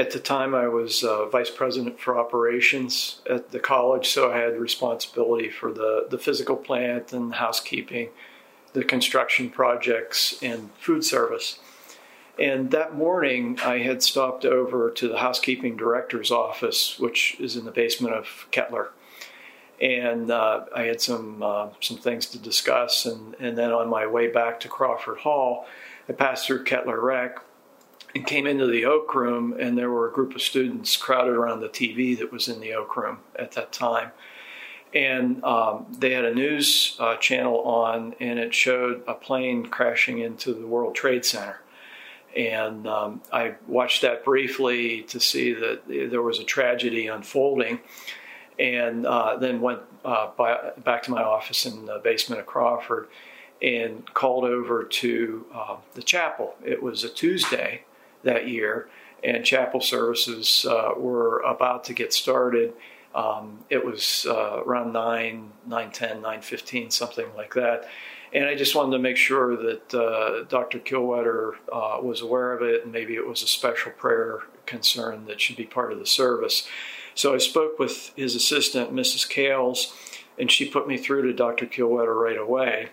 at the time, I was uh, vice president for operations at the college, so I had responsibility for the, the physical plant and housekeeping, the construction projects, and food service. And that morning, I had stopped over to the housekeeping director's office, which is in the basement of Ketler. And uh, I had some uh, some things to discuss. And, and then on my way back to Crawford Hall, I passed through Ketler Rec and came into the Oak Room, and there were a group of students crowded around the TV that was in the Oak Room at that time. And um, they had a news uh, channel on, and it showed a plane crashing into the World Trade Center. And um, I watched that briefly to see that there was a tragedy unfolding, and uh, then went uh, by, back to my office in the basement of Crawford and called over to uh, the chapel. It was a Tuesday that year, and chapel services uh, were about to get started. Um, it was uh, around 9, 9 10, 9 15, something like that. And I just wanted to make sure that uh, Dr. Kilwetter uh, was aware of it, and maybe it was a special prayer concern that should be part of the service. So I spoke with his assistant, Mrs. Kales, and she put me through to Dr. Kilwetter right away.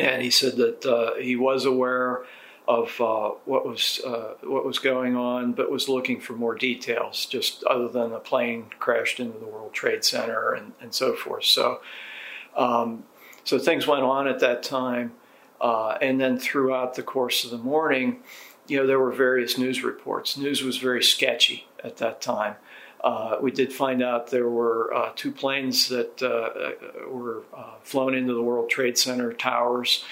And he said that uh, he was aware of uh, what was uh, what was going on, but was looking for more details, just other than a plane crashed into the World Trade Center and, and so forth. So, um, so things went on at that time, uh, and then throughout the course of the morning, you know, there were various news reports. News was very sketchy at that time. Uh, we did find out there were uh, two planes that uh, were flown into the World Trade Center towers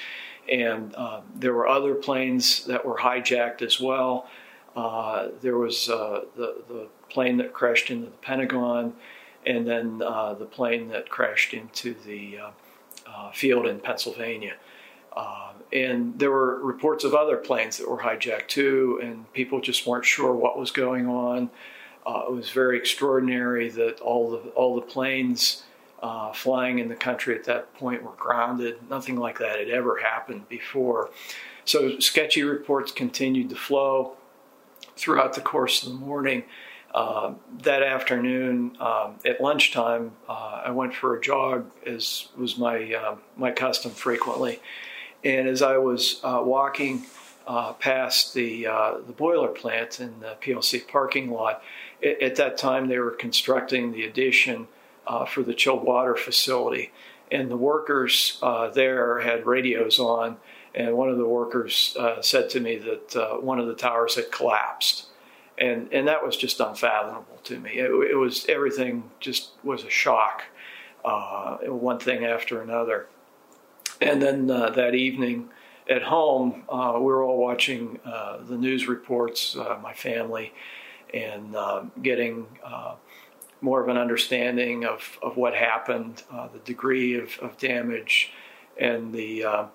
and uh, there were other planes that were hijacked as well. Uh, there was uh, the, the plane that crashed into the Pentagon, and then uh, the plane that crashed into the uh, uh, field in Pennsylvania. and there were reports of other planes that were hijacked too, and people just weren't sure what was going on. it was very extraordinary that all the all the planes uh, flying in the country at that point were grounded. Nothing like that had ever happened before. So sketchy reports continued to flow throughout the course of the morning. Uh, that afternoon, um, at lunchtime, uh, I went for a jog, as was my uh, my custom frequently. And as I was uh, walking uh, past the the boiler plant in the PLC parking lot, it, at that time they were constructing the addition for the chilled water facility. And the workers uh, there had radios on, and one of the workers uh, said to me that uh, one of the towers had collapsed. And, and that was just unfathomable to me. It, it was everything just was a shock, uh, one thing after another. And then uh, that evening at home, we were all watching the news reports, my family, and getting more of an understanding of, of what happened, uh, the degree of, of damage, and the uh,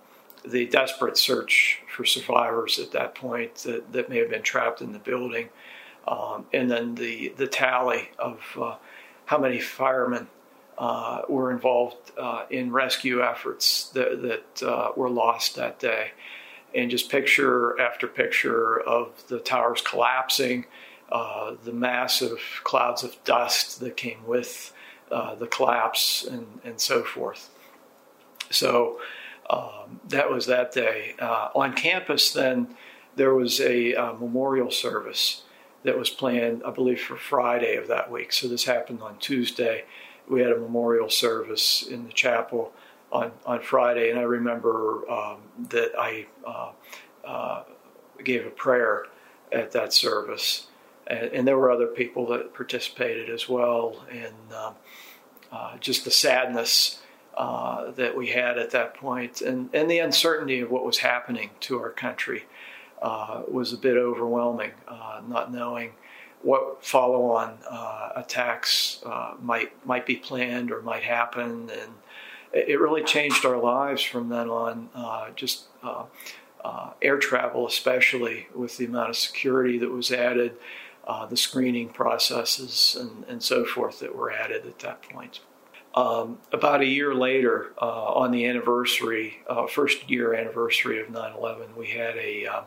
the desperate search for survivors at that point that, that may have been trapped in the building, um, and then the the tally of uh, how many firemen uh, were involved uh, in rescue efforts that, that uh, were lost that day, and just picture after picture of the towers collapsing uh, the massive clouds of dust that came with uh, the collapse and, and so forth. So um, that was that day. Uh, on campus, then, there was a uh, memorial service that was planned, I believe, for Friday of that week. So this happened on Tuesday. We had a memorial service in the chapel on, on Friday, and I remember um, that I uh, gave a prayer at that service and, and, there were other people that participated as well, and um, uh, just the sadness uh, that we had at that point, and and the uncertainty of what was happening to our country uh, was a bit overwhelming, uh, not knowing what follow-on uh, attacks uh, might might be planned or might happen, and it really changed our lives from then on. just uh, air travel, especially with the amount of security that was added, uh, the screening processes and, and so forth that were added at that point. Um, about a year later, uh, on the anniversary, uh, first year anniversary of 9 11, we had a, uh,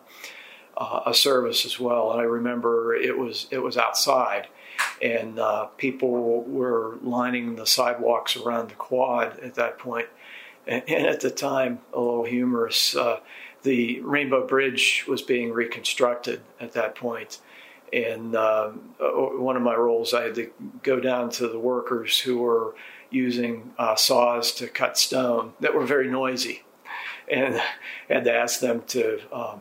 uh, a service as well. And I remember it was it was outside, and uh, people were lining the sidewalks around the quad at that point. And, and at the time, a little humorous, the Rainbow Bridge was being reconstructed at that point. And um, uh, one of my roles, I had to go down to the workers who were using uh, saws to cut stone that were very noisy, and had to ask them to um,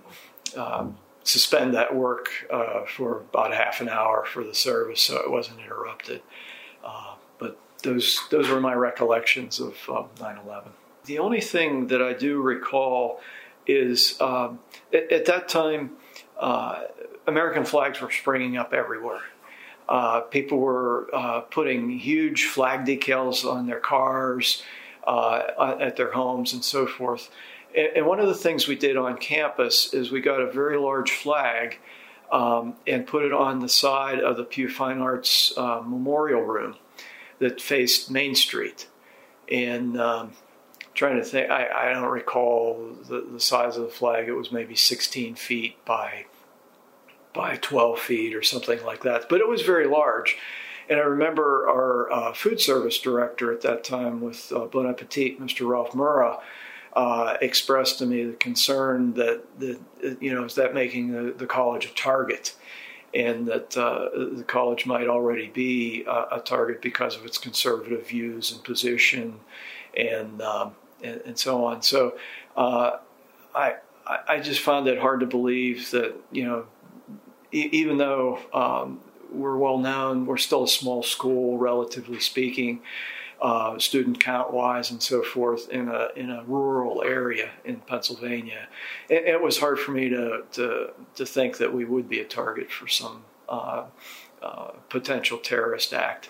um, suspend that work uh, for about half an hour for the service so it wasn't interrupted. Uh, but those those were my recollections of um, 9/11. The only thing that I do recall is um, at, at, that time, uh, American flags were springing up everywhere. Uh, people were uh, putting huge flag decals on their cars, uh, at their homes, and so forth. And one of the things we did on campus is we got a very large flag um, and put it on the side of the Pew Fine Arts uh, Memorial Room that faced Main Street. And um, trying to think, I, I don't recall the, the, size of the flag. It was maybe 16 feet by by 12 feet or something like that. But it was very large. And I remember our uh, food service director at that time with uh, Bon Appetit, Mr. Ralph Murrah, uh, expressed to me the concern that, that you know, is that making the, the college a target? And that uh, the college might already be a, a, target because of its conservative views and position, and um, and, and, so on. So, uh, I I just found it hard to believe that you know, even though um, we're well known, we're still a small school, relatively speaking uh, student count wise and so forth in a in a rural area in Pennsylvania. It, it, was hard for me to, to to think that we would be a target for some uh, uh, potential terrorist act.